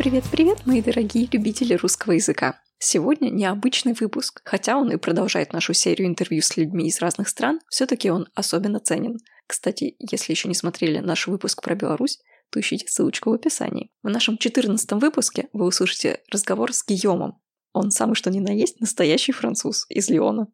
Привет-привет, мои дорогие любители русского языка! Сегодня необычный выпуск. Хотя он и продолжает нашу серию интервью с людьми из разных стран, все-таки он особенно ценен. Кстати, если еще не смотрели наш выпуск про Беларусь, то ищите ссылочку в описании. В нашем 14 выпуске вы услышите разговор с Гийомом. Он самый что ни на есть настоящий француз из Лиона.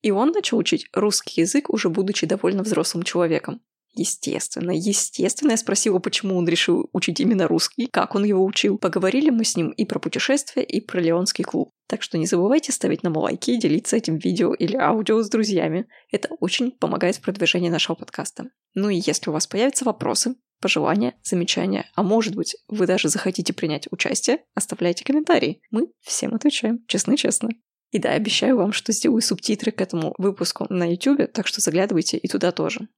И он начал учить русский язык, уже будучи довольно взрослым человеком. Естественно, естественно, я спросила, почему он решил учить именно русский, как он его учил. Поговорили мы с ним и про путешествия, и про Леонский клуб. Так что не забывайте ставить нам лайки и делиться этим видео или аудио с друзьями. Это очень помогает в продвижении нашего подкаста. Ну и если у вас появятся вопросы, пожелания, замечания, а может быть, вы даже захотите принять участие, оставляйте комментарии. Мы всем отвечаем, честно-честно. И да, обещаю вам, что сделаю субтитры к этому выпуску на YouTube, так что заглядывайте и туда тоже.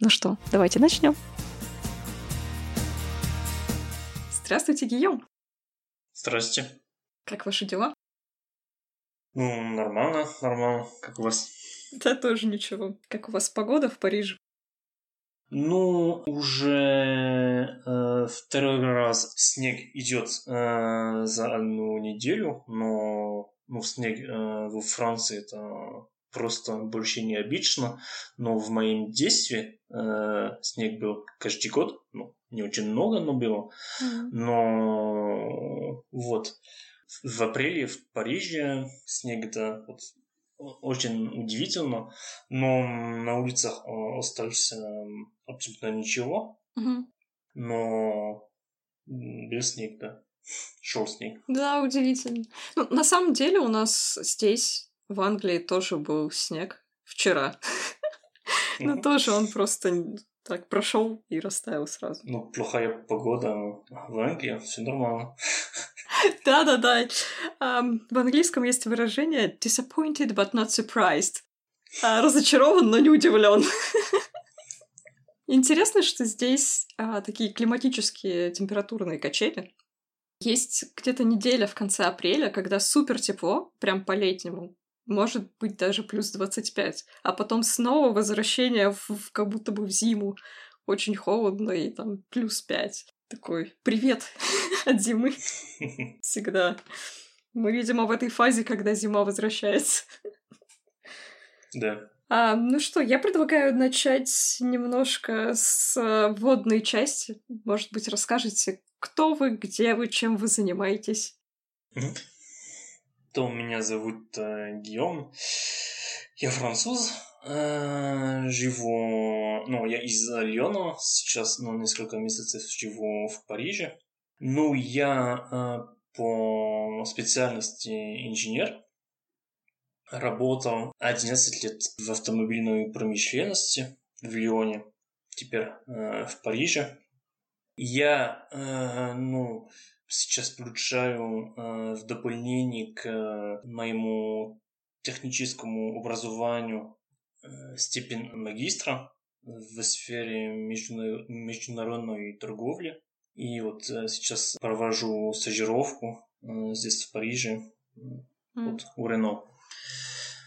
Ну что, давайте начнем. Здравствуйте, Гийом. Здрасте. Как ваши дела? Ну, нормально, нормально. Как у вас? Да, тоже ничего. Как у вас погода в Париже? Ну, уже э, второй раз снег идет э, за одну неделю, но ну, снег э, во Франции это просто больше необычно, но в моем детстве э, снег был каждый год, ну, не очень много, но было, mm-hmm. но вот в апреле в Париже снег это вот очень удивительно, но на улицах э, остался абсолютно ничего, mm-hmm. но без снега, да. Шел снег. Да, удивительно. Ну, на самом деле у нас здесь в Англии тоже был снег вчера. Но тоже он просто так прошел и растаял сразу. Ну, плохая погода в Англии, все нормально. Да-да-да. В английском есть выражение disappointed but not surprised. А, разочарован, но не удивлен. Интересно, что здесь а, такие климатические температурные качели. Есть где-то неделя в конце апреля, когда супер тепло, прям по-летнему может быть даже плюс 25, а потом снова возвращение в, в как будто бы в зиму. Очень холодно и там плюс 5. Такой привет от зимы. Всегда. Мы, видимо, в этой фазе, когда зима возвращается. Да. А, ну что, я предлагаю начать немножко с э, вводной части. Может быть, расскажете, кто вы, где вы, чем вы занимаетесь? То меня зовут э, Гийом. Я француз. Э, живу... Ну, я из Лиона. Сейчас, ну, несколько месяцев живу в Париже. Ну, я э, по специальности инженер. Работал 11 лет в автомобильной промышленности в Лионе. Теперь э, в Париже. Я, э, ну, сейчас получаю э, в дополнение к э, моему техническому образованию э, степень магистра в сфере международной торговли. И вот сейчас провожу стажировку здесь, в Париже, mm. вот, у Рено.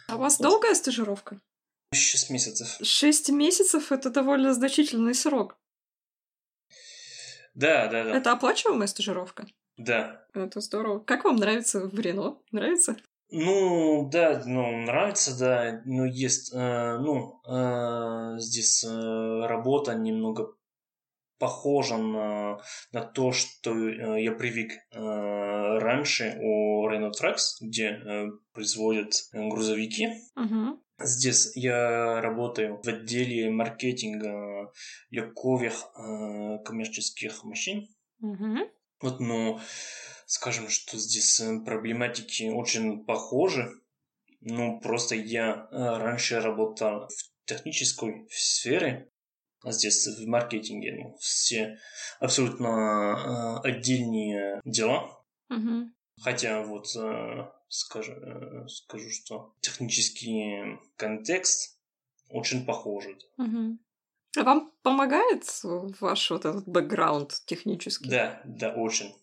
А у вас вот. долгая стажировка? Шесть месяцев. Шесть месяцев — это довольно значительный срок. Да, да, да. Это оплачиваемая стажировка? Да. Это здорово. Как вам нравится в Рено? Нравится? Ну, да, ну, нравится, да, но есть, э, ну, э, здесь э, работа немного похожа на, на то, что э, я привык э, раньше у Renault Trucks, где э, производят грузовики. Uh-huh. Здесь я работаю в отделе маркетинга легковых э, коммерческих машин. Uh-huh. Вот, но скажем, что здесь э, проблематики очень похожи. Ну, просто я э, раньше работал в технической сфере, а здесь в маркетинге. Ну, все абсолютно э, отдельные дела. Uh-huh. Хотя вот скажу, скажу, что технический контекст очень похожий. Uh-huh. А вам помогает ваш вот этот бэкграунд технический? Да, да, очень.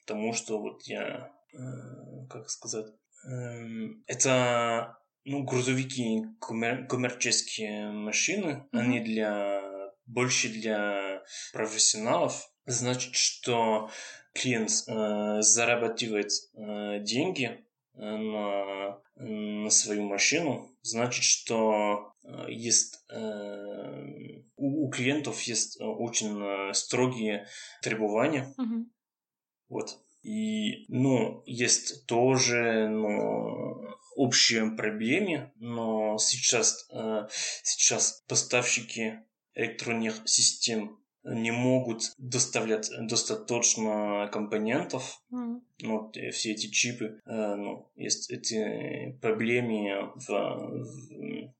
Потому что вот я, э, как сказать, э, это ну, грузовики, коммер- коммерческие машины, mm-hmm. они для больше для профессионалов. Значит, что клиент э, зарабатывает э, деньги э, на, на свою машину, значит, что э, есть э, у, у клиентов есть очень строгие требования. Mm-hmm. Вот. И, ну, есть тоже, ну, общие проблемы, но сейчас, э, сейчас поставщики электронных систем не могут доставлять достаточно компонентов. Mm. Ну, все эти чипы, э, ну, есть эти проблемы в, в,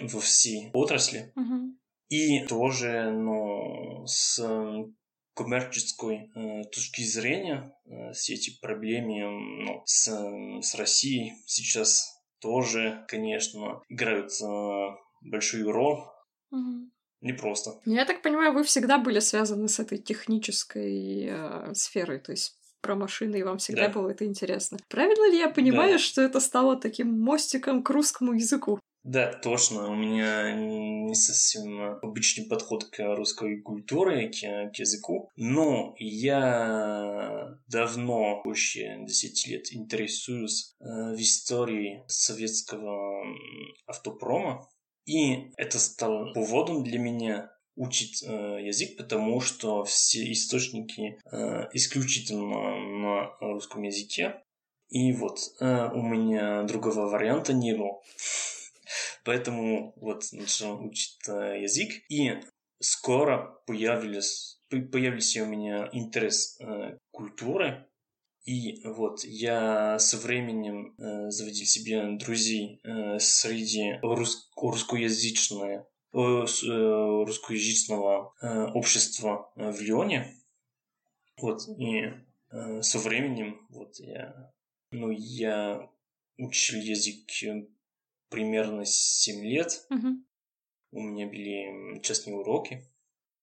во всей отрасли. Mm-hmm. И тоже, ну, с коммерческой э, точки зрения э, все эти проблемы ну, с, с Россией сейчас тоже, конечно, играют э, большую роль. Угу. Непросто. Я так понимаю, вы всегда были связаны с этой технической э, сферой, то есть про машины, и вам всегда да. было это интересно. Правильно ли я понимаю, да. что это стало таким мостиком к русскому языку? Да, точно. У меня не совсем обычный подход к русской культуре, к, к языку. Но я давно, больше 10 лет, интересуюсь э, в истории советского автопрома. И это стало поводом для меня учить э, язык, потому что все источники э, исключительно на русском языке. И вот э, у меня другого варианта не было. Поэтому вот начал учить э, язык. И скоро появились, появился у меня интерес э, культуры. И вот я со временем э, заводил себе друзей э, среди рус, русскоязычного, э, э, русскоязычного э, общества в Лионе. Вот, и э, со временем вот я, ну, я учил язык примерно 7 лет. Угу. У меня были частные уроки.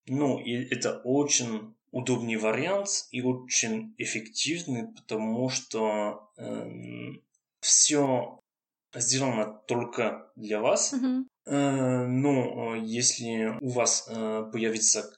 Ну, и это очень удобный вариант и очень эффективный, потому что эм, все сделано только для вас. Uh-huh. Э, но если у вас э, появится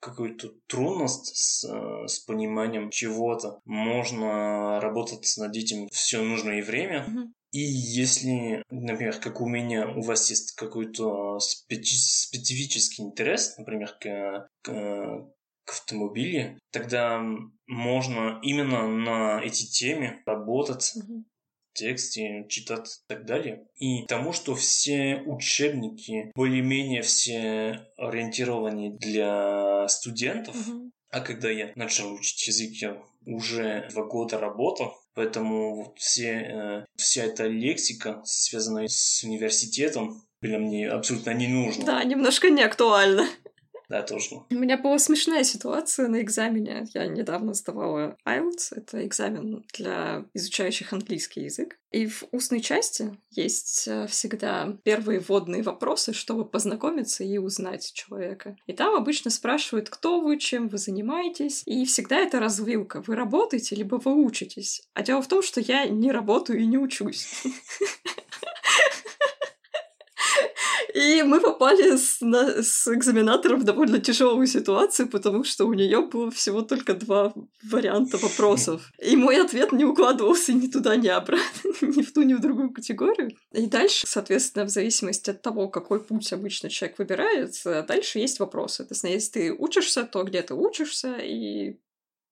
какую-то трудность с, э, с пониманием чего-то, можно работать над этим все нужное время. Uh-huh. И если, например, как у меня, у вас есть какой-то специ- специфический интерес, например, к, к, к автомобилю, тогда можно именно на эти темы работать. Mm-hmm тексте, читать и так далее. И тому, что все учебники более-менее все ориентированы для студентов, mm-hmm. а когда я начал учить язык, я уже два года работал, поэтому вот все, э, вся эта лексика, связанная с университетом, была мне абсолютно не нужна. Да, немножко не актуально. Да, точно. У меня была смешная ситуация на экзамене. Я недавно сдавала IELTS. Это экзамен для изучающих английский язык. И в устной части есть э, всегда первые вводные вопросы, чтобы познакомиться и узнать человека. И там обычно спрашивают, кто вы, чем вы занимаетесь. И всегда это развилка. Вы работаете, либо вы учитесь. А дело в том, что я не работаю и не учусь. И мы попали с, на, с экзаменатором в довольно тяжелую ситуацию, потому что у нее было всего только два варианта вопросов. И мой ответ не укладывался ни туда, ни обратно, ни в ту, ни в другую категорию. И дальше, соответственно, в зависимости от того, какой путь обычно человек выбирает, дальше есть вопросы. То есть, если ты учишься, то где ты учишься, и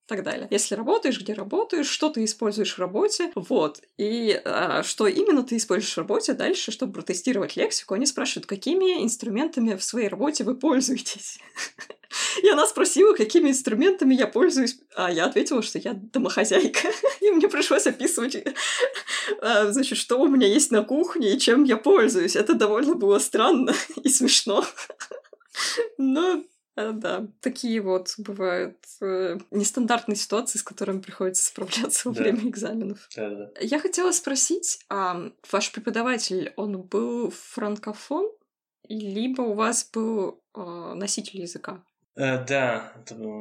так далее. Если работаешь, где работаешь, что ты используешь в работе, вот. И а, что именно ты используешь в работе дальше, чтобы протестировать лексику, они спрашивают, какими инструментами в своей работе вы пользуетесь. И она спросила, какими инструментами я пользуюсь. А я ответила, что я домохозяйка. И мне пришлось описывать, а, значит, что у меня есть на кухне и чем я пользуюсь. Это довольно было странно и смешно. Но да, такие вот бывают э, нестандартные ситуации, с которыми приходится справляться во да. время экзаменов. Да, да. Я хотела спросить, а ваш преподаватель, он был франкофон, либо у вас был э, носитель языка? Э, да, это был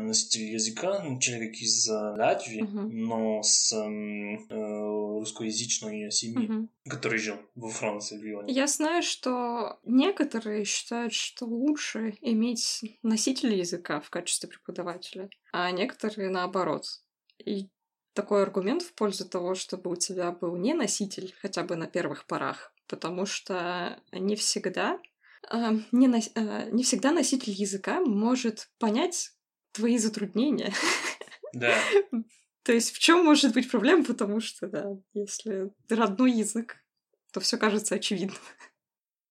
носитель языка, человек из Латвии, Мгм. но с м, э, русскоязычной семьи, Мгм. который жил во Франции, в Лионе. Я знаю, что некоторые считают, что лучше иметь носителя языка в качестве преподавателя, а некоторые наоборот. И такой аргумент в пользу того, чтобы у тебя был не носитель, хотя бы на первых порах, потому что не всегда, не, а, не всегда носитель языка может понять твои затруднения. Да, То есть в чем может быть проблема, потому что, да, если родной язык, то все кажется очевидным.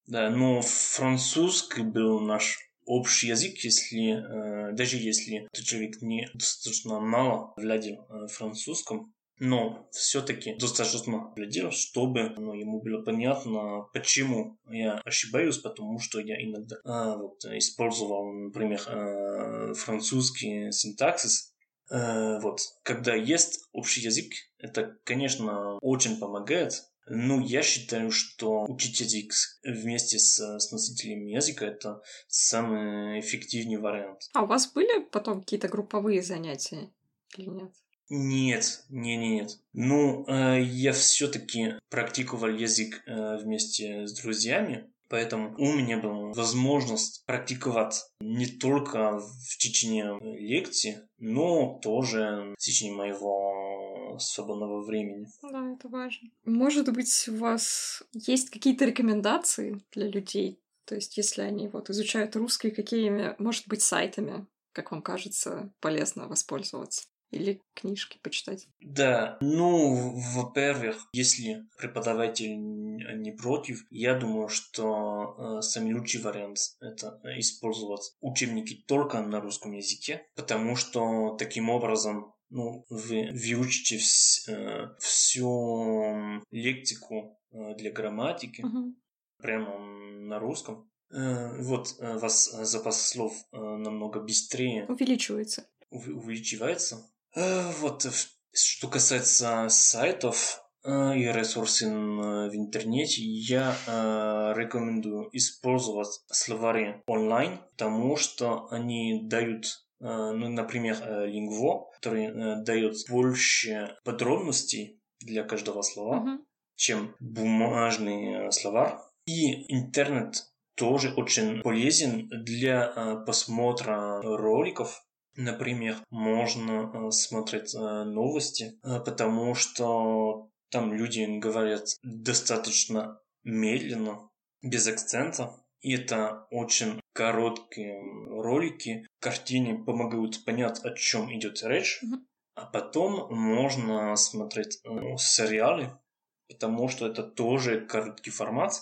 да, но французский был наш общий язык, если, э, даже если этот человек не достаточно мало владел э, французском, но все-таки достаточно владел, чтобы ну, ему было понятно, почему я ошибаюсь, потому что я иногда а, вот, использовал, например, э, французский синтаксис, Э, вот, когда есть общий язык, это, конечно, очень помогает. Но я считаю, что учить язык вместе с, с носителем языка это самый эффективный вариант. А у вас были потом какие-то групповые занятия или нет? Нет, не, не, нет. Ну, э, я все-таки практиковал язык э, вместе с друзьями, поэтому у меня была возможность практиковать не только в течение лекции, но тоже в течение моего свободного времени. Да, это важно. Может быть, у вас есть какие-то рекомендации для людей? То есть, если они вот изучают русский, какими, может быть, сайтами, как вам кажется, полезно воспользоваться? Или книжки почитать? Да, ну, во-первых, если преподаватель не против, я думаю, что э, самый лучший вариант это использовать учебники только на русском языке, потому что таким образом ну, вы выучите вс- э, всю лексику э, для грамматики Мгм. прямо на русском. Э, Вот, э, вас запас слов э, намного быстрее Увеличивается. ув- увеличивается. Э, Вот, в- что касается сайтов э, и ресурсов в интернете, я э, рекомендую использовать словари онлайн, потому что они дают, э, ну, например, э, Lingvo, который э, дает больше подробностей для каждого слова Мгм. чем бумажный э, словарь. И интернет тоже очень полезен для э, просмотра роликов. Например, можно э, смотреть э, новости, э, потому что там люди говорят достаточно медленно, без акцента. И это очень короткие ролики. Картины помогают понять, о чем идет речь. Мгм. А потом можно смотреть э, сериалы, потому что это тоже короткий формат,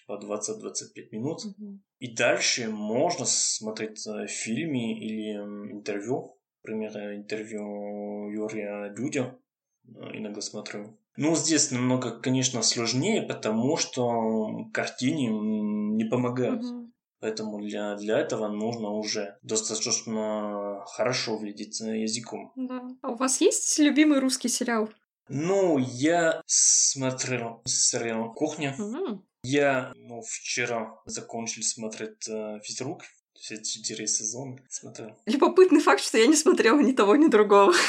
типа 20-25 минут. Мгм. И дальше можно смотреть э, фильмы или интервью. Например, интервью Юрия Дудя э, иногда смотрю. Ну, здесь немного, конечно, сложнее, потому что картины м, не помогают. Мгм. Поэтому для, для этого нужно уже достаточно хорошо владеть э, языком. Да. А у вас есть любимый русский сериал? Ну, я смотрел сериал «Кухня». М. Я ну, вчера закончил смотреть э, «Физрук». Все четыре сезона смотрел. Любопытный факт, что я не смотрела ни того, ни другого.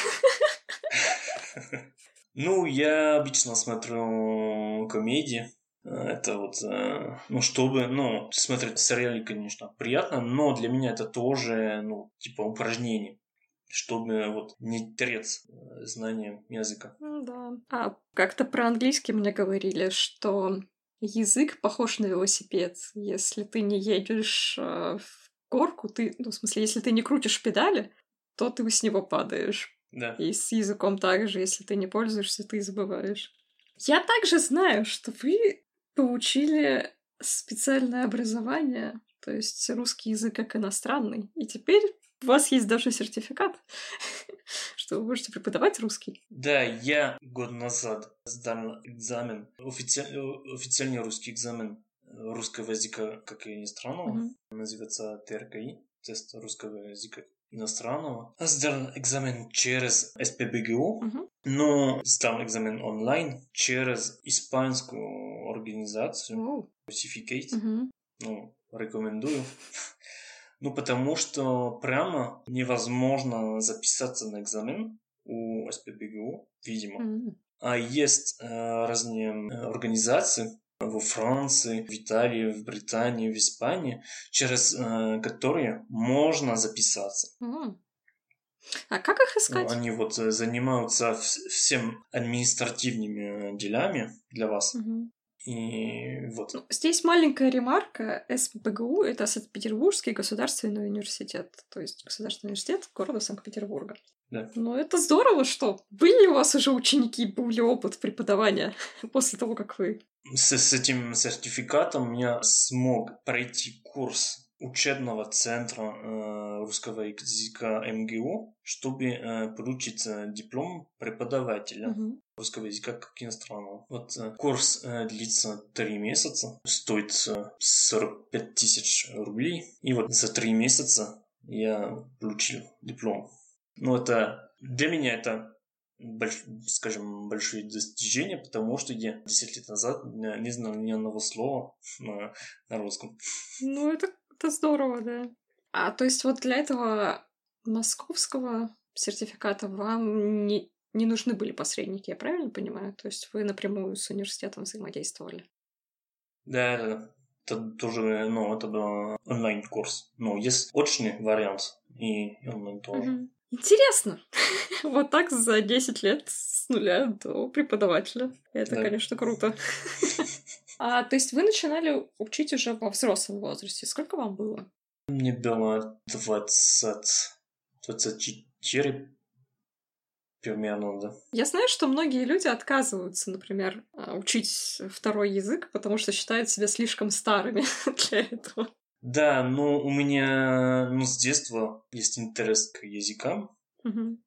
Ну, я обычно смотрю комедии. Это вот, э, ну, чтобы, ну, смотреть сериалы, конечно, приятно, но для меня это тоже, ну, типа упражнение, чтобы вот не терять э, знание языка. Ну да. А как-то про английский мне говорили, что язык похож на велосипед. Если ты не едешь э, в горку, ты, ну, в смысле, если ты не крутишь педали, то ты с него падаешь. Да. И с языком также, если ты не пользуешься, ты забываешь. Я также знаю, что вы получили специальное образование, то есть русский язык как иностранный, и теперь у вас есть даже сертификат, что вы можете преподавать русский. Да, я год назад сдал экзамен, офици- э, официальный русский экзамен русского языка как иностранного, Мгм. называется ТРКИ, тест русского языка иностранного. Сдал экзамен через СПБГУ, Мгм. но сдал экзамен онлайн через испанскую организацию Оу. Certificate. Мгм. Ну, рекомендую. Ну, потому что прямо невозможно записаться на экзамен у СПБГУ, видимо. М. А есть э, разные э, организации во Франции, в Италии, в Британии, в Испании, через э, которые можно записаться. М. А как их Ну, искать? Они вот э, занимаются вс- всем административными э, делами для вас. Мгм. И вот. Ну, здесь маленькая ремарка. СПБГУ — это Санкт-Петербургский государственный университет, то есть государственный университет города Санкт-Петербурга. Да. Ну, это здорово, что были у вас уже ученики, был ли опыт преподавания после того, как вы... С, с этим сертификатом я смог пройти курс учебного центра э, русского языка МГУ, чтобы э, получить э, диплом преподавателя Мгм. русского языка как иностранного. Вот э, курс э, длится три месяца, стоит э, 45 тысяч рублей, и вот за три месяца я получил диплом. Ну, это для меня это больш- скажем, большие достижения, потому что я 10 лет назад не не знал ни одного слова на, на русском. Ну, это, это здорово, да. А то есть вот для этого московского сертификата вам не, не нужны были посредники, я правильно понимаю? То есть вы напрямую с университетом взаимодействовали? Да, да, да. это тоже, ну, это был онлайн-курс. Ну, есть очный вариант и онлайн тоже. Мгм. Интересно. Вот так за 10 лет с нуля до преподавателя. Это, Да. конечно, круто. А, то есть вы начинали учить уже во взрослом возрасте. Сколько вам было? Мне было 20, 24 примерно, да. Я знаю, что многие люди отказываются, например, а, учить второй язык, потому что считают себя слишком старыми для этого. Да, но у меня, ну, с детства есть интерес к языкам. Мгм.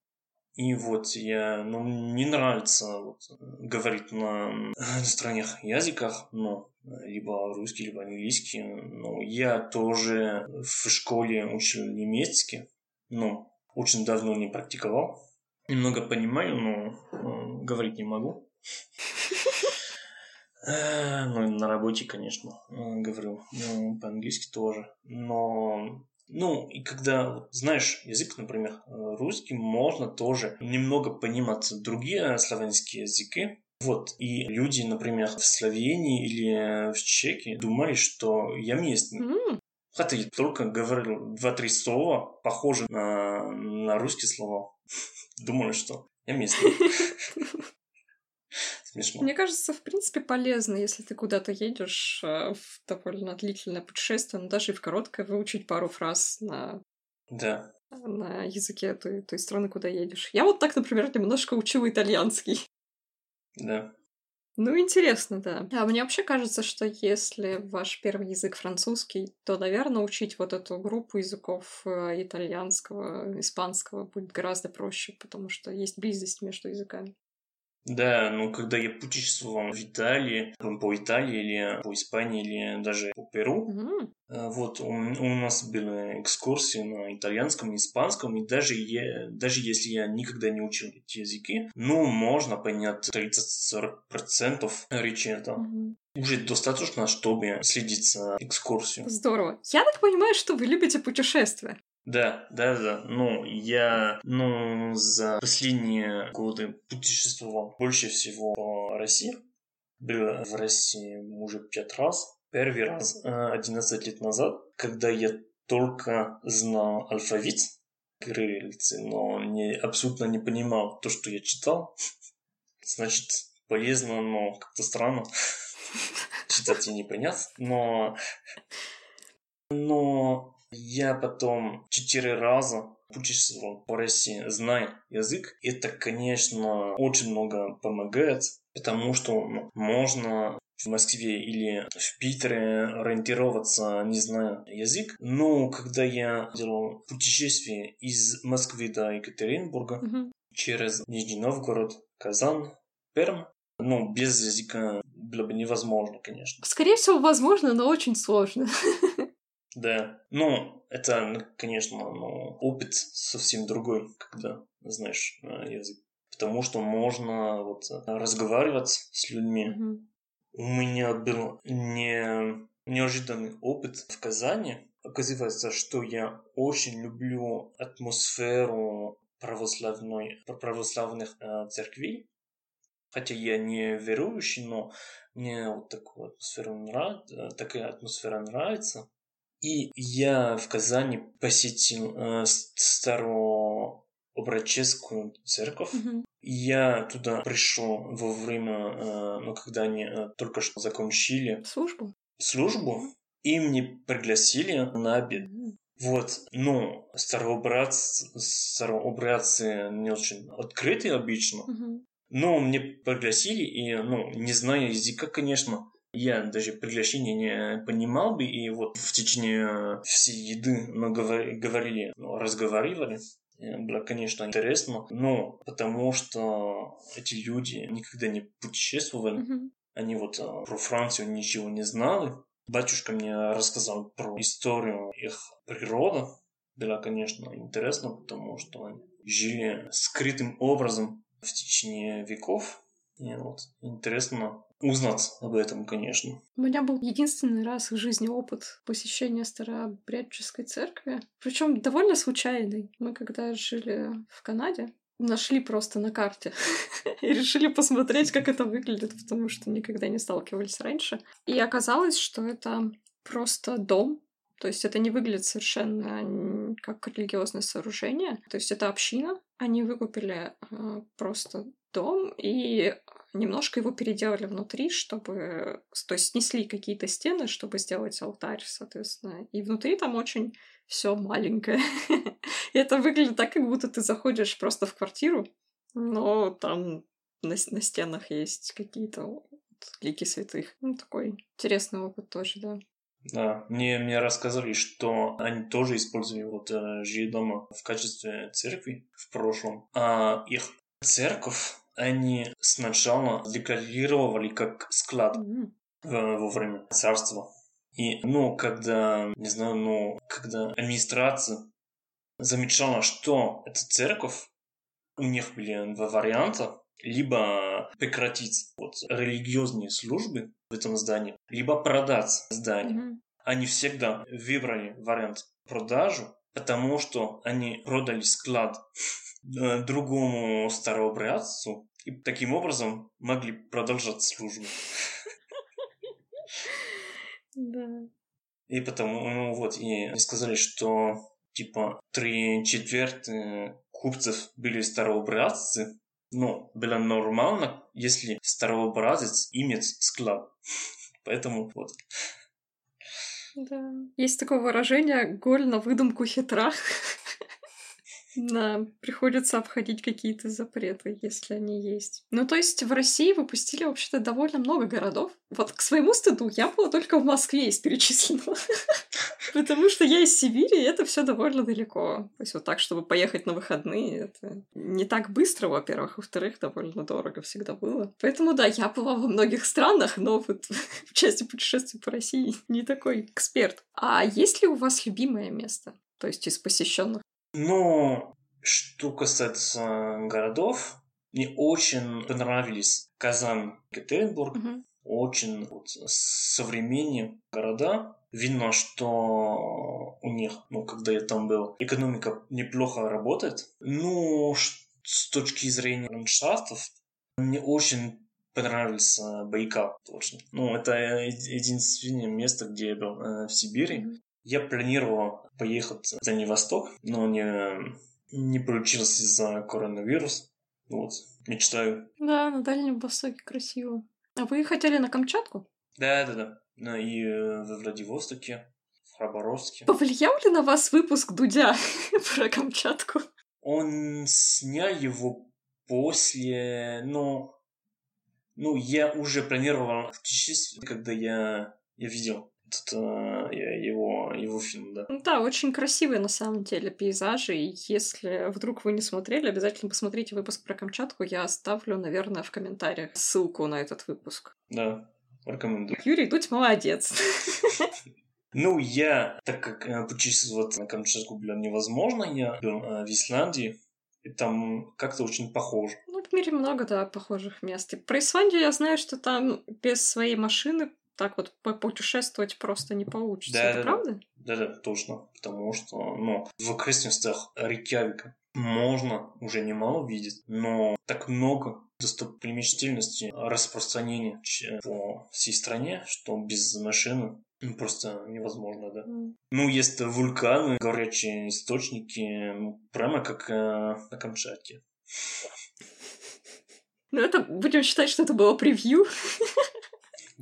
И вот я, ну, мне нравится вот, говорить на иностранных языках, ну, либо русский, либо английский. Но я тоже в школе учил немецкий, но очень давно не практиковал. Немного понимаю, но э, говорить не могу. Э, Ну, на работе, конечно, э, говорю ну, по-английски тоже. Но, ну, и когда, знаешь, язык, например, э, русский, можно тоже немного понимать другие славянские языки. Вот, и люди, например, в Словении или в Чехии думали, что я местный. М, Хотя я только говорил два-три слова, похожие на, на русские слова. Думали, что я местный. Смешно. Мне кажется, в принципе, полезно, если ты куда-то едешь э, в довольно длительное путешествие, но даже и в короткое выучить пару фраз на Да. на языке той, той страны, куда едешь. Я вот так, например, немножко учила итальянский. Да. Ну, интересно, да. А мне вообще кажется, что если ваш первый язык французский, то, наверное, учить вот эту группу языков э, итальянского, испанского будет гораздо проще, потому что есть близость между языками. Да, ну когда я путешествовал в Италии, по Италии или по Испании, или даже по Перу, э, вот у, у нас были экскурсии на итальянском испанском, и даже, е- даже если я никогда не учил эти языки, ну, можно понять 30-40% речи это. Мгм. Уже достаточно, чтобы следить за экскурсией. Здорово. Я так понимаю, что вы любите путешествия. Да, да, да. Ну, я, ну, за последние годы путешествовал больше всего по России. Был в России уже пять раз. Первый раз э, 11 лет назад, когда я только знал алфавит кириллицы, но не, абсолютно не понимал то, что я читал. Значит, полезно, но как-то странно. Читать и не понять. Но, но я потом четыре раза путешествовал по России, зная язык. Это, конечно, очень много помогает, потому что ну, можно в Москве или в Питере ориентироваться, не зная язык. Но когда я делал путешествие из Москвы до Екатеринбурга Мгм. через Нижний Новгород, Казань, Перм, ну, без языка было бы невозможно, конечно. Скорее всего, возможно, но очень сложно. Да. Ну, это, конечно, ну, опыт совсем другой, когда знаешь э, язык. Потому что можно вот э, разговаривать с людьми. Мгм. У меня был не... неожиданный опыт в Казани. оказывается, что я очень люблю атмосферу православной, православных э, церквей. Хотя я не верующий, но мне вот такая атмосфера нравится, э, такая атмосфера нравится. И я в Казани посетил э, старообраческую церковь. Мгм. Я туда пришел во время, э, ну, когда они э, только что закончили Службу? службу, и мне пригласили на обед. Мгм. Вот, ну, старообрядцы, старообрядцы не очень открытые обычно, Мгм. но мне пригласили, и, ну, не зная языка, конечно, я даже приглашение не понимал бы, и вот в течение всей еды мы говори- говорили, ну, разговаривали. Было, конечно, интересно, но потому что эти люди никогда не путешествовали, Мгм. они вот э, про Францию ничего не знали. Батюшка мне рассказал про историю их природы. Было, конечно, интересно, потому что они жили скрытым образом в течение веков. И вот интересно узнать об этом, конечно. У меня был единственный раз в жизни опыт посещения старообрядческой церкви. Причем довольно случайный. Мы когда жили в Канаде, нашли просто на карте и решили посмотреть, как это выглядит, потому что никогда не сталкивались раньше. И оказалось, что это просто дом. То есть это не выглядит совершенно как религиозное сооружение. То есть это община. Они выкупили э, просто дом и немножко его переделали внутри, чтобы... То есть снесли какие-то стены, чтобы сделать алтарь, соответственно. И внутри там очень все маленькое. Это выглядит так, как будто ты заходишь просто в квартиру, но там на, на стенах есть какие-то лики святых. Ну, такой интересный опыт тоже, да. Да, мне, мне рассказали, что они тоже использовали вот э, жилье дома в качестве церкви в прошлом. А их церковь они сначала декларировали как склад. Э, во время царства. И, ну, когда, не знаю, ну, когда администрация замечала, что эта церковь, у них были два варианта, либо прекратить вот, религиозные службы в этом здании, либо продать здание. мгм. Они всегда выбрали вариант продажу, потому что они продали склад э, другому старообрядцу и таким образом могли продолжать службу. Да. И потому, ну вот, и сказали, что типа три четверти купцев были старообрядцы, но было нормально, если старообразец имеет склад. Поэтому вот. Да. Есть такое выражение «голь на выдумку хитра». Да, приходится обходить какие-то запреты, если они есть. Ну, то есть в России выпустили вообще-то довольно много городов. Вот к своему стыду я была только в Москве из перечисленного. Потому что я из Сибири, и это все довольно далеко. То есть вот так, чтобы поехать на выходные, это не так быстро, во-первых. Во-вторых, довольно дорого всегда было. Поэтому да, я была во многих странах, но вот в части путешествий по России не такой эксперт. А есть ли у вас любимое место? То есть из посещенных? Но что касается городов, мне очень понравились Казань, Екатеринбург. Мгм. Очень вот, современные города. Видно, что у них, ну, когда я там был, экономика неплохо работает. Ну, с точки зрения ландшафтов, мне очень понравился Байкал, точно. Ну, это единственное место, где я был э, в Сибири. Я планировал поехать в Дальний Восток, но не, не получилось из-за коронавируса. Вот, мечтаю. Да, на Дальнем Востоке красиво. А вы хотели на Камчатку? Да-да-да. Ну, и э, во Владивостоке, в Хабаровске. Повлиял ли на вас выпуск Дудя про Камчатку? Он снял его после... Ну, ну я уже планировал путешествие, когда я, я видел этот, э, его, его фильм, да. Ну Да, очень красивые на самом деле пейзажи. И если вдруг вы не смотрели, обязательно посмотрите выпуск про Камчатку. Я оставлю, наверное, в комментариях ссылку на этот выпуск. Да, рекомендую. Юрий Дудь молодец. Ну, я, так как э, путешествовать на Камчатку было невозможно, я был э, в Исландии, и там как-то очень похоже. Ну, в мире много, да, похожих мест. И про Исландию я знаю, что там без своей машины так вот путешествовать просто не получится. Да, Это да, да. правда? Да-да, точно. Потому что, ну, в окрестностях Рикявика можно уже немало видеть, но так много достопримечательностей распространения по всей стране, что без машины ну, просто невозможно, да. Mm. Ну, есть вулканы, горячие источники, ну, прямо как э, на Камчатке. Ну, это будем считать, что это было превью.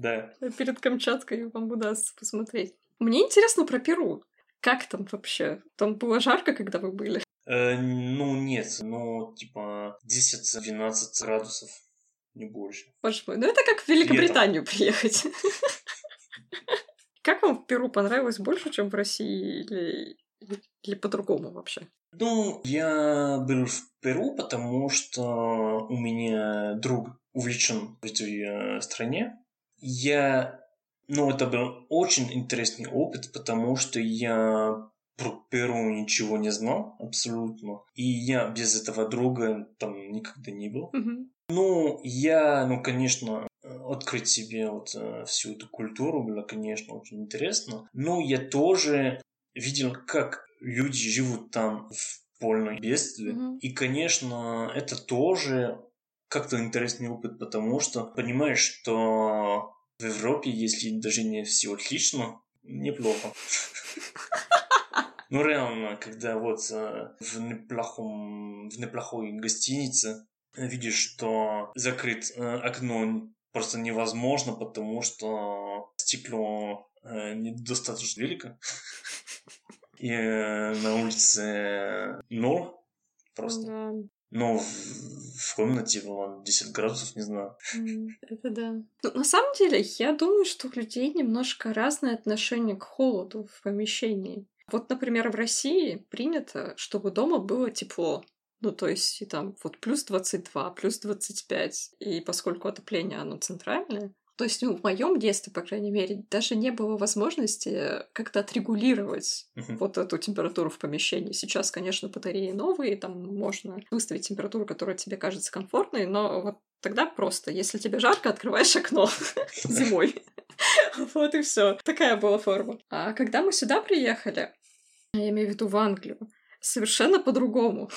Да. Перед Камчаткой вам удастся посмотреть. Мне интересно про Перу. Как там вообще? Там было жарко, когда вы были? Э, ну, нет. Ну, типа 10-12 градусов. Не больше. Боже мой, ну это как в Великобританию Летом. приехать. Как вам в Перу понравилось больше, чем в России или, или по-другому вообще? Ну, я был в Перу, потому что у меня друг увлечен в этой э, стране. Я... Ну, это был очень интересный опыт, потому что я про Перу ничего не знал абсолютно. И я без этого друга там никогда не был. Mm-hmm. Ну, я, ну, конечно, открыть себе вот э, всю эту культуру было, конечно, очень интересно. Но я тоже видел, как люди живут там в полной бедствии. Mm-hmm. И, конечно, это тоже как-то интересный опыт, потому что понимаешь, что в Европе, если даже не все отлично, неплохо. Ну, реально, когда вот э, в неплохом, в неплохой гостинице видишь, что закрыть э, окно просто невозможно, потому что стекло э, недостаточно велико. И на улице ноль просто. В, в комнате было 10 градусов, не знаю. Это да. Ну, на самом деле, я думаю, что у людей немножко разное отношение к холоду в помещении. Вот, например, в России принято, чтобы дома было тепло. Ну, то есть, и там вот плюс 22, плюс 25. И поскольку отопление, оно центральное, то есть, ну, в моем детстве, по крайней мере, даже не было возможности как-то отрегулировать uh-huh. вот эту температуру в помещении. Сейчас, конечно, батареи новые, там можно выставить температуру, которая тебе кажется комфортной, но вот тогда просто, если тебе жарко, открываешь окно зимой. Вот и все. Такая была форма. А когда мы сюда приехали, я имею в виду в Англию, совершенно по-другому.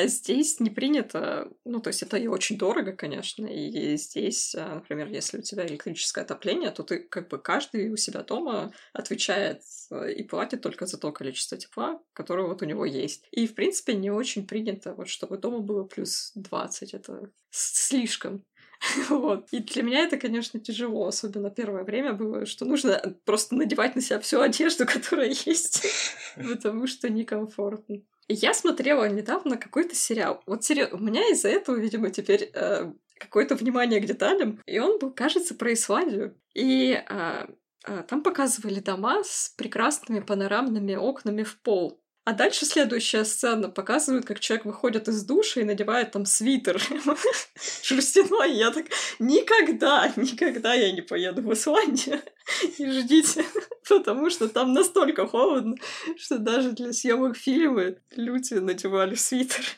Здесь не принято, ну, то есть это и очень дорого, конечно, и здесь, а, например, если у тебя электрическое отопление, то ты как бы каждый у себя дома отвечает э, и платит только за то количество тепла, которое вот у него есть. И, в принципе, не очень принято, вот, чтобы дома было плюс 20, это слишком. Вот. И для меня это, конечно, тяжело, особенно первое время было, что нужно просто надевать на себя всю одежду, которая есть, потому что некомфортно. Я смотрела недавно какой-то сериал. Вот сериал, у меня из-за этого, видимо, теперь э, какое-то внимание к деталям. И он был, кажется, про Исландию. И э, э, там показывали дома с прекрасными панорамными окнами в пол. А дальше следующая сцена показывает, как человек выходит из душа и надевает там свитер шерстяной. Я так, никогда, никогда я не поеду в Исландию. Не ждите, потому что там настолько холодно, что даже для съемок фильма люди надевали свитер.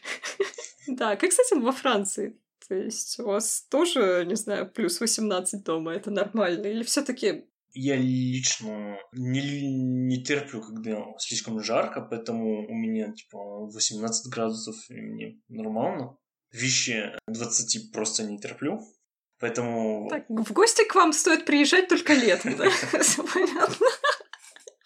Да, как, кстати, во Франции. То есть у вас тоже, не знаю, плюс 18 дома, это нормально? Или все таки я лично не, не терплю, когда слишком жарко, поэтому у меня типа 18 градусов и мне нормально. Вещи 20 просто не терплю. Поэтому... Так, в гости к вам стоит приезжать только летом, да? Все понятно.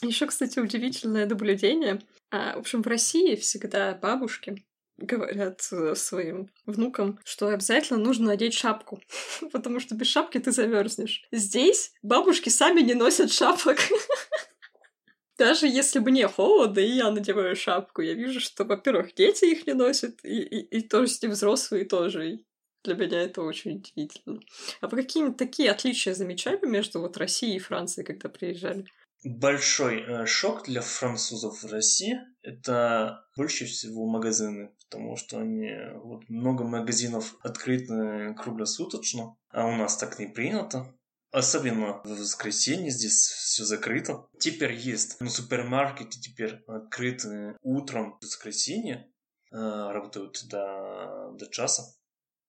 Еще, кстати, удивительное наблюдение. А, в общем, в России всегда бабушки говорят э, своим внукам, что обязательно нужно надеть шапку, потому что без шапки ты замерзнешь. Здесь бабушки сами не носят шапок. Даже если мне холодно, и я надеваю шапку, я вижу, что, во-первых, дети их не носят, и, и, и тоже и взрослые тоже. Для меня это очень удивительно. А вы какие-нибудь такие отличия замечали между вот Россией и Францией, когда приезжали? Большой э, шок для французов в России – это больше всего магазины, потому что они, вот много магазинов открыты круглосуточно, а у нас так не принято. Особенно в воскресенье здесь все закрыто. Теперь есть, но супермаркеты теперь открыты утром в воскресенье, э, работают до, до часа.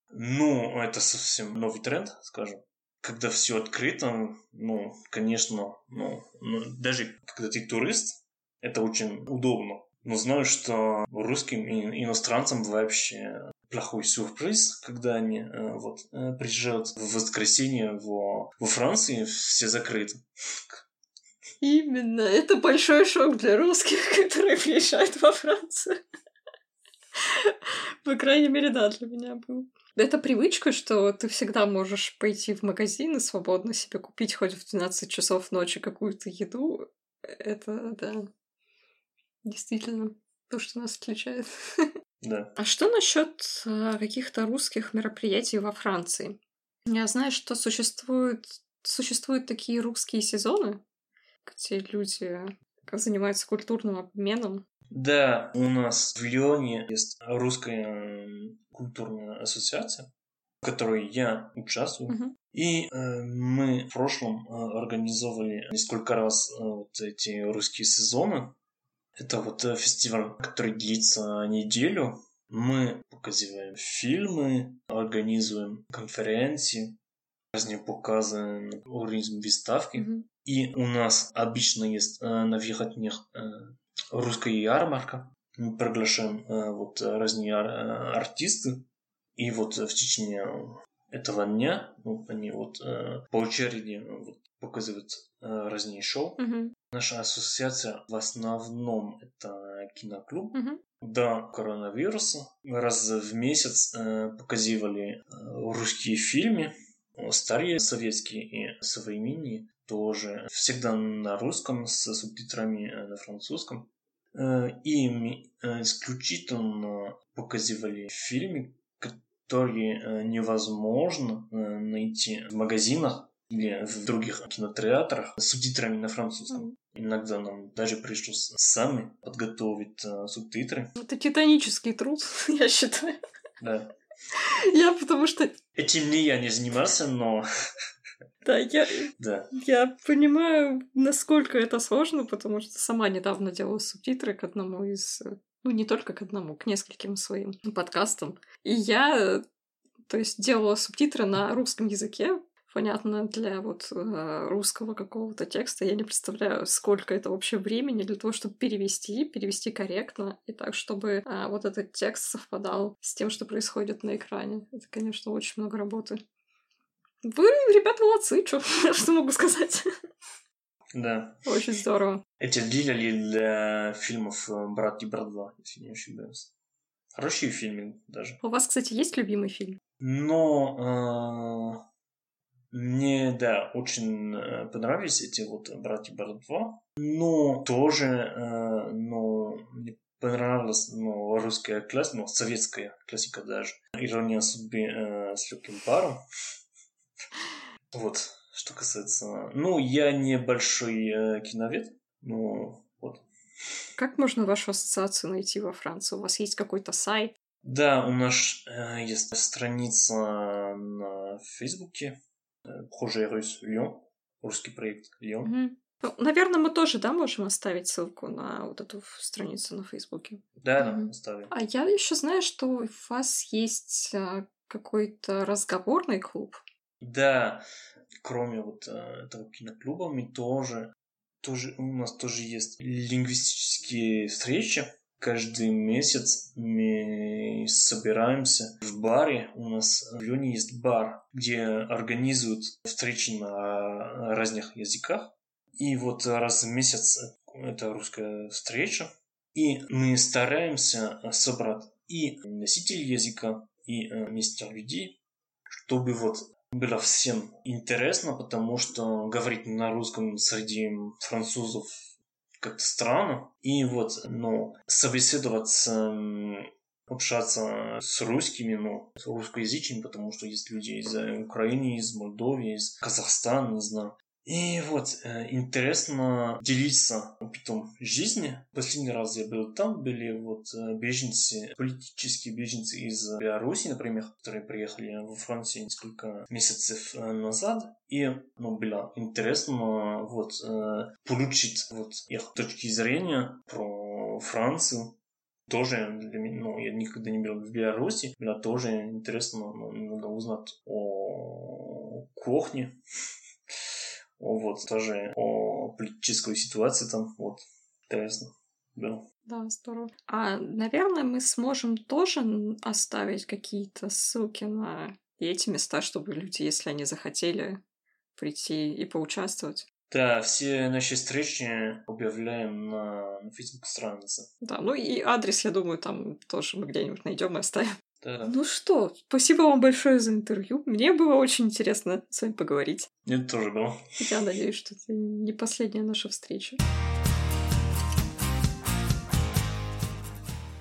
Ну, это совсем новый тренд, скажем. Когда все открыто, ну, конечно, ну, ну, даже когда ты турист, это очень удобно. Но знаю, что русским и иностранцам вообще плохой сюрприз, когда они э, вот э, приезжают в воскресенье во, во Франции, все закрыты. Именно. Это большой шок для русских, которые приезжают во Францию. По крайней мере, да, для меня был. Это привычка, что ты всегда можешь пойти в магазин и свободно себе купить хоть в 12 часов ночи какую-то еду. Это, да, действительно то, что нас отличает. Да. А что насчет а, каких-то русских мероприятий во Франции? Я знаю, что существуют, существуют такие русские сезоны, где люди занимаются культурным обменом. Да, у нас в Лионе есть русская культурная ассоциация, в которой я участвую. Мгм. И э, мы в прошлом э, организовывали несколько раз э, вот эти русские сезоны. Это вот э, фестиваль, который длится неделю. Мы показываем фильмы, организуем конференции, разные показы, организуем выставки. Мгм. И у нас обычно есть э, на верхотнях э, русская ярмарка. Мы приглашаем э, вот разные э, артисты. И вот в течение этого дня ну, они вот э, по очереди вот, показывают разные шоу. Мгм. Наша ассоциация в основном это киноклуб. Мгм. До коронавируса раз в месяц показывали русские фильмы, старые советские и современные тоже всегда на русском с субтитрами на французском. И мы э, исключительно показывали фильмы, которые э, невозможно э, найти в магазинах или в других кинотеатрах с субтитрами на французском. Иногда нам даже пришлось сами подготовить э, субтитры. Это титанический труд, я считаю. Да. Я потому что... Этим не я не занимался, но Да, я, да. я понимаю, насколько это сложно, потому что сама недавно делала субтитры к одному из... Ну, не только к одному, к нескольким своим подкастам. И я, то есть, делала субтитры на русском языке, понятно, для вот э, русского какого-то текста. Я не представляю, сколько это вообще времени для того, чтобы перевести, перевести корректно, и так, чтобы а, вот этот текст совпадал с тем, что происходит на экране. Это, конечно, очень много работы. Вы, ребята, молодцы, что, что могу сказать. Да. Очень здорово. Эти делали для фильмов э, «Брат и брат 2», если не ошибаюсь. Хорошие фильмы даже. У вас, кстати, есть любимый фильм? Но э, мне, да, очень э, понравились эти вот «Брат и брат 2». Но тоже, э, но мне понравилась ну, русская классика, ну, советская классика даже. «Ирония судьбы» э, с легким паром. Вот, что касается... Ну, я не большой э, киновед, но вот. Как можно вашу ассоциацию найти во Франции? У вас есть какой-то сайт? Да, у нас э, есть страница на Фейсбуке Projet Russe Lyon, русский проект Лион. Мгм. Ну, наверное, мы тоже, да, можем оставить ссылку на вот эту страницу на Фейсбуке. Да, да, Мгм. оставим. А я еще знаю, что у вас есть а, какой-то разговорный клуб. Да, кроме вот э, этого киноклуба, мы тоже, тоже, у нас тоже есть лингвистические встречи. Каждый месяц мы собираемся в баре. У нас в Лионе есть бар, где организуют встречи на разных языках. И вот раз в месяц это русская встреча. И мы стараемся собрать и носителей языка, и э, местных людей, чтобы вот было всем интересно, потому что говорить на русском среди французов как-то странно. И вот, ну, собеседоваться, общаться с русскими, ну, с русскоязычными, потому что есть люди из Украины, из Молдовы, из Казахстана, не знаю. И вот, э, интересно делиться опытом жизни. Последний раз я был там, были вот э, беженцы, политические беженцы из Беларуси, например, которые приехали во Францию несколько месяцев э, назад. И, ну, было интересно вот получить вот их точки зрения про Францию. Тоже для меня, ну, я никогда не был в Беларуси, было тоже интересно ну, немного узнать о кухне. Вот, тоже о политической ситуации там, вот, интересно было. Да, здорово. А, наверное, мы сможем тоже оставить какие-то ссылки на эти места, чтобы люди, если они захотели, прийти и поучаствовать. Да, все наши встречи объявляем на, на Facebook странице. Да, ну и адрес, я думаю, там тоже мы где-нибудь найдем и оставим. Да-да. Ну что, спасибо вам большое за интервью. Мне было очень интересно с вами поговорить. Мне тоже было. Я надеюсь, что это не последняя наша встреча.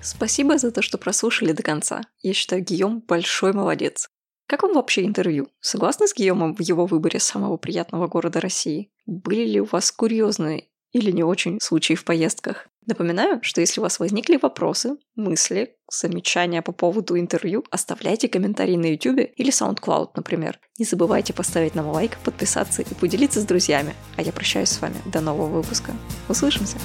Спасибо за то, что прослушали до конца. Я считаю, Гийом большой молодец. Как вам вообще интервью? Согласны с Гийомом в его выборе самого приятного города России? Были ли у вас курьезные или не очень случаи в поездках? Напоминаю, что если у вас возникли вопросы, мысли, замечания по поводу интервью, оставляйте комментарии на YouTube или SoundCloud, например. Не забывайте поставить нам лайк, подписаться и поделиться с друзьями. А я прощаюсь с вами. До нового выпуска. Услышимся!